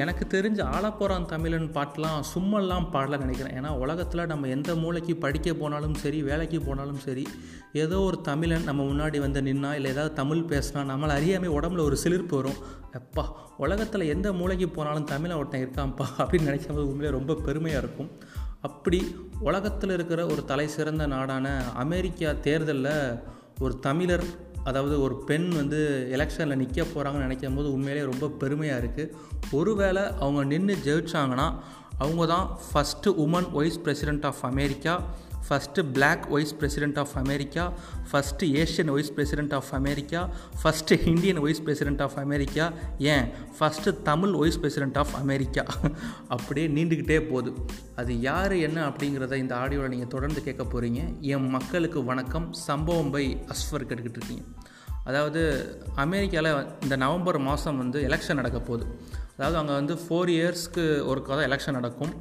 எனக்கு தெரிஞ்ச ஆளப்போகிறான் தமிழன் பாட்டெலாம் சும்மெல்லாம் பாடல நினைக்கிறேன். ஏன்னா உலகத்தில் நம்ம எந்த மூளைக்கு படிக்க போனாலும் சரி வேலைக்கு போனாலும் சரி ஏதோ ஒரு தமிழன் நம்ம முன்னாடி வந்து நின்னா இல்லை ஏதாவது தமிழ் பேசினா நம்மளை அறியாமல் உடம்புல ஒரு சிலிர்ப்பு வரும். எப்பா உலகத்தில் எந்த மூளைக்கு போனாலும் தமிழை ஒருத்தன் இருக்கான்ப்பா அப்படின்னு நினைக்கும் போது உண்மையிலே ரொம்ப பெருமையாக இருக்கும். அப்படி உலகத்தில் இருக்கிற ஒரு தலை சிறந்த நாடான அமெரிக்கா தேர்தலில் ஒரு தமிழர் அதாவது ஒரு பெண் வந்து எலெக்ஷனில் நிற்க போகிறாங்கன்னு நினைக்கும் போது உண்மையிலே ரொம்ப பெருமையாக இருக்குது ஒருவேளை அவங்க நின்று ஜெயிச்சாங்கன்னா அவங்க தான் first woman vice president of America first black vice president of America first Asian vice president of America first Indian vice president of America ஏன்? First Tamil vice president of America அப்படியே நீண்டுக்கிட்டே போகுது. அது யார் என்ன அப்படிங்கிறத இந்த ஆடியோவில் நீங்கள் தொடர்ந்து கேட்க போகிறீங்க என் மக்களுக்கு வணக்கம். சம்பவம் பை அஸ்வர் கேட்டுக்கிட்டு இருக்கீங்க. அதாவது அமெரிக்காவில் இந்த நவம்பர் மாதம் வந்து எலெக்ஷன் நடக்க போகுது. அதாவது அங்கே வந்து ஃபோர் இயர்ஸ்க்கு ஒரு தான் எலெக்ஷன் நடக்கும்.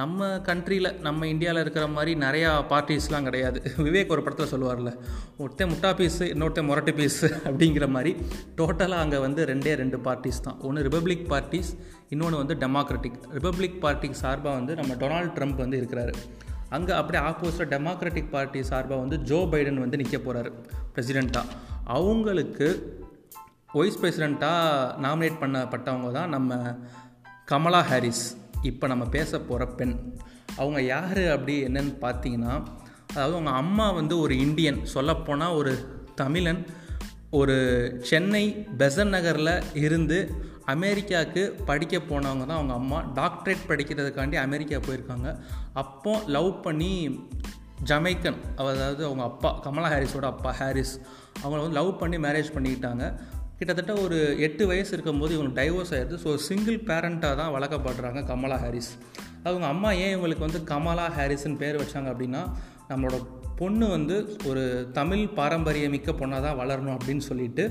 நம்ம கண்ட்ரியில் நம்ம இந்தியாவில் இருக்கிற மாதிரி நிறையா பார்ட்டிஸ்லாம் கிடையாது. விவேக் ஒரு படத்தில் சொல்லுவார்ல ஒருத்தன் முட்டா பீஸு இன்னொருத்தன் முரட்டு பீஸு அப்படிங்கிற மாதிரி. டோட்டலாக அங்கே வந்து ரெண்டே ரெண்டு பார்ட்டிஸ் தான். ஒன்று ரிப்பப்ளிக் பார்ட்டிஸ் இன்னொன்று வந்து டெமோக்ராட்டிக் ரிப்பப்ளிக் பார்ட்டிக்கு சார்பாக வந்து நம்ம டொனால்ட் ட்ரம்ப் வந்து இருக்கிறாரு. அங்கே அப்படியே ஆப்போசிட்டாக டெமோக்ராட்டிக் பார்ட்டி சார்பாக வந்து ஜோ பைடன் வந்து நிற்க போகிறாரு பிரசிடெண்ட்டாக அவங்களுக்கு வைஸ் பிரசிடெண்ட்டாக நாமினேட் பண்ணப்பட்டவங்க தான் நம்ம கமலா ஹாரிஸ். இப்போ நம்ம பேச போகிற பெண். அவங்க யார் அப்படி என்னன்னு பார்த்தீங்கன்னா அதாவது அவங்க அம்மா வந்து ஒரு இந்தியன். சொல்லப்போனால் ஒரு தமிழன். ஒரு சென்னை பெசன் நகரில் இருந்து அமெரிக்காவுக்கு படிக்க போனவங்க தான் அவங்க அம்மா. டாக்டரேட் படிக்கிறதுக்காண்டி அமெரிக்கா போயிருக்காங்க. அப்போ லவ் பண்ணி ஜமைக்கன் அதாவது அவங்க அப்பா கமலா ஹாரிஸோட அப்பா ஹாரிஸ். அவங்கள வந்து லவ் பண்ணி மேரேஜ் பண்ணிக்கிட்டாங்க. கிட்டத்தட்ட ஒரு எட்டு வயசு இருக்கும்போது இவங்களுக்கு டைவோர்ஸ் ஆயிடுது. ஸோ சிங்கிள் பேரண்ட்டாக தான் வளர்க்கப்படுறாங்க கமலா ஹாரிஸ். அவங்க அம்மா ஏன் இவங்களுக்கு வந்து கமலா ஹாரிஸ்ன்னு பேர் வச்சாங்க அப்படின்னா நம்மளோட பொண்ணு வந்து ஒரு தமிழ் பாரம்பரியமிக்க பொண்ணாக தான் வளரணும் அப்படின்னு சொல்லிட்டு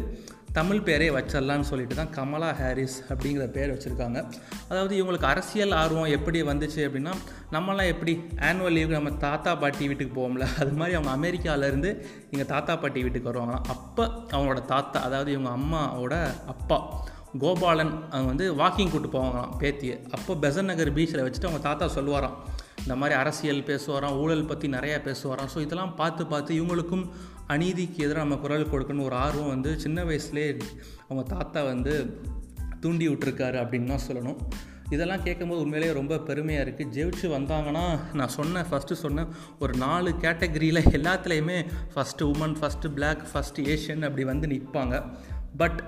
தமிழ் பேரே வச்சிடலான்னு சொல்லிட்டு தான் கமலா ஹாரிஸ் அப்படிங்கிற பேர் வச்சுருக்காங்க. அதாவது இவங்களுக்கு அரசியல் ஆர்வம் எப்படி வந்துச்சு அப்படின்னா நம்மலாம் எப்படி ஆனுவல் லீவுக்கு நம்ம தாத்தா பாட்டி வீட்டுக்கு போவோம்ல அது மாதிரி அவங்க அமெரிக்காவிலேருந்து இங்கே தாத்தா பாட்டி வீட்டுக்கு வருவாங்களாம். அப்போ அவங்களோட தாத்தா அதாவது இவங்க அம்மாவோட அப்பா கோபாலன் அவங்க வந்து வாக்கிங் கூப்பிட்டு போவாங்களாம் பேத்தியை. அப்போ பெசன் நகர் பீச்சில் வச்சுட்டு அவங்க தாத்தா சொல்லுவாராம் இந்த மாதிரி அரசியல் பேசுவாராம் ஊழல் பற்றி நிறையா பேசுவாராம். ஸோ இதெல்லாம் பார்த்து பார்த்து இவங்களுக்கும் அநீதிக்கு எதிராக நம்ம குரல் கொடுக்கணும் ஒரு ஆர்வம் வந்து சின்ன வயசுலேயே அவங்க தாத்தா வந்து தூண்டி விட்டுருக்காரு அப்படின்னு தான் சொல்லணும். இதெல்லாம் கேட்கும்போது உண்மையிலேயே ரொம்ப பெருமையாக இருக்குது ஜெயிச்சு வந்தாங்கன்னா நான் சொன்னேன் ஃபஸ்ட்டு சொன்னேன் ஒரு நாலு கேட்டகரியில் எல்லாத்துலேயுமே first woman first black first Asian அப்படி வந்து நிற்பாங்க பட்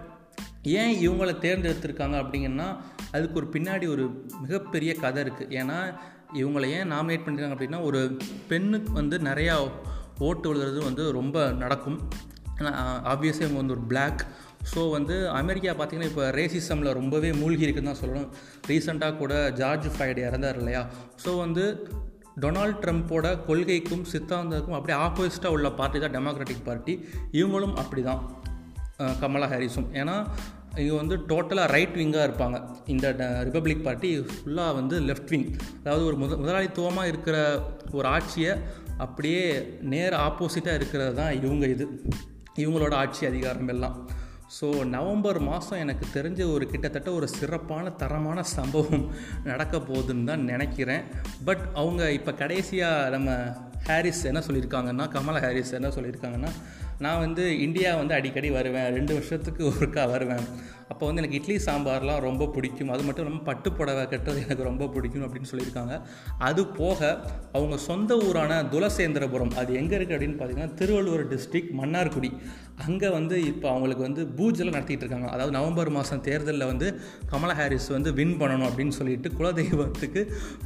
ஏன் இவங்களை தேர்ந்தெடுத்திருக்காங்க அப்படிங்கன்னா அதுக்கு ஒரு பின்னாடி ஒரு மிகப்பெரிய கதை இருக்குது ஏன்னா இவங்களை ஏன் நாமினேட் பண்ணியிருக்காங்க அப்படின்னா ஒரு பெண்ணுக்கு வந்து நிறையா ஓட்டு விழுகிறது வந்து ரொம்ப நடக்கும். ஆப்வியஸாக இவங்க வந்து ஒரு பிளாக் ஸோ வந்து அமெரிக்கா பார்த்திங்கன்னா இப்போ ரேசிசமில் ரொம்பவே மூழ்கி இருக்குன்னு தான் சொல்லணும். ரீசெண்டாக கூட ஜார்ஜ் ஃப்ளைடு இறந்தார் இல்லையா? ஸோ வந்து டொனால்ட் ட்ரம்ப்போட கொள்கைக்கும் சித்தாந்தத்துக்கும் அப்படியே ஆப்போசிட்டாக உள்ள பார்ட்டி தான் டெமோக்ராட்டிக் பார்ட்டி இவங்களும் அப்படி தான் கமலா ஹாரிஸும். ஏன்னா இங்கே வந்து டோட்டலாக ரைட் விங்காக இருப்பாங்க. இந்த ரிப்பப்ளிக் பார்ட்டி ஃபுல்லாக வந்து லெஃப்ட் விங் அதாவது ஒரு முத முதலாளித்துவமாக இருக்கிற ஒரு ஆட்சியை அப்படியே நேர் ஆப்போசிட்டாக இருக்கிறது தான் இவங்க இது. இவங்களோட ஆட்சி அதிகாரம் எல்லாம். ஸோ நவம்பர் மாதம் எனக்கு தெரிஞ்ச ஒரு கிட்டத்தட்ட ஒரு சிறப்பான தரமான சம்பவம் நடக்க போகுதுன்னு தான் நினைக்கிறேன். பட் அவங்க இப்போ கடைசியாக நம்ம ஹாரிஸ் என்ன சொல்லியிருக்காங்கன்னா கமலா ஹாரிஸ் என்ன சொல்லியிருக்காங்கன்னா நான் வந்து இந்தியா வந்து அடிக்கடி வருவேன். ரெண்டு வருஷத்துக்கு ஒருக்கா வருவேன். அப்போ வந்து எனக்கு இட்லி சாம்பார்லாம் ரொம்ப பிடிக்கும். அது மட்டும் இல்லாமல் பட்டு புடவை கட்டுறது எனக்கு ரொம்ப பிடிக்கும் அப்படின்னு சொல்லியிருக்காங்க. அது போக அவங்க சொந்த ஊரான துலசேந்திரபுரம் அது எங்கே இருக்குது அப்படின்னு பார்த்தீங்கன்னா திருவள்ளூர் டிஸ்ட்ரிக் மன்னார்குடி. அங்கே வந்து இப்போ அவங்களுக்கு வந்து பூஜெல்லாம் நடத்திட்டு இருக்காங்க. அதாவது நவம்பர் மாதம் தேர்தலில் வந்து கமலா ஹாரிஸ் வந்து வின் பண்ணணும் அப்படின்னு சொல்லிட்டு குலதெய்வத்துக்கு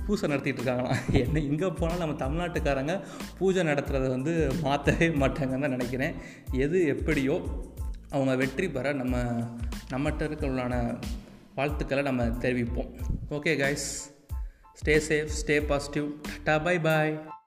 பூஜை நடத்திட்டு இருக்காங்களாம். என்ன இங்கே போனால் நம்ம தமிழ்நாட்டுக்காரங்க பூஜை நடத்துகிறத வந்து மாற்றவே மாட்டாங்கன்னு தான் நினைக்கிறேன். எது எப்படியோ அவங்க வெற்றி பெற நம்ம நம்மகிட்ட இருக்கிற வாழ்த்துக்களை நம்ம தெரிவிப்போம். Okay guys stay safe stay positive tata bye bye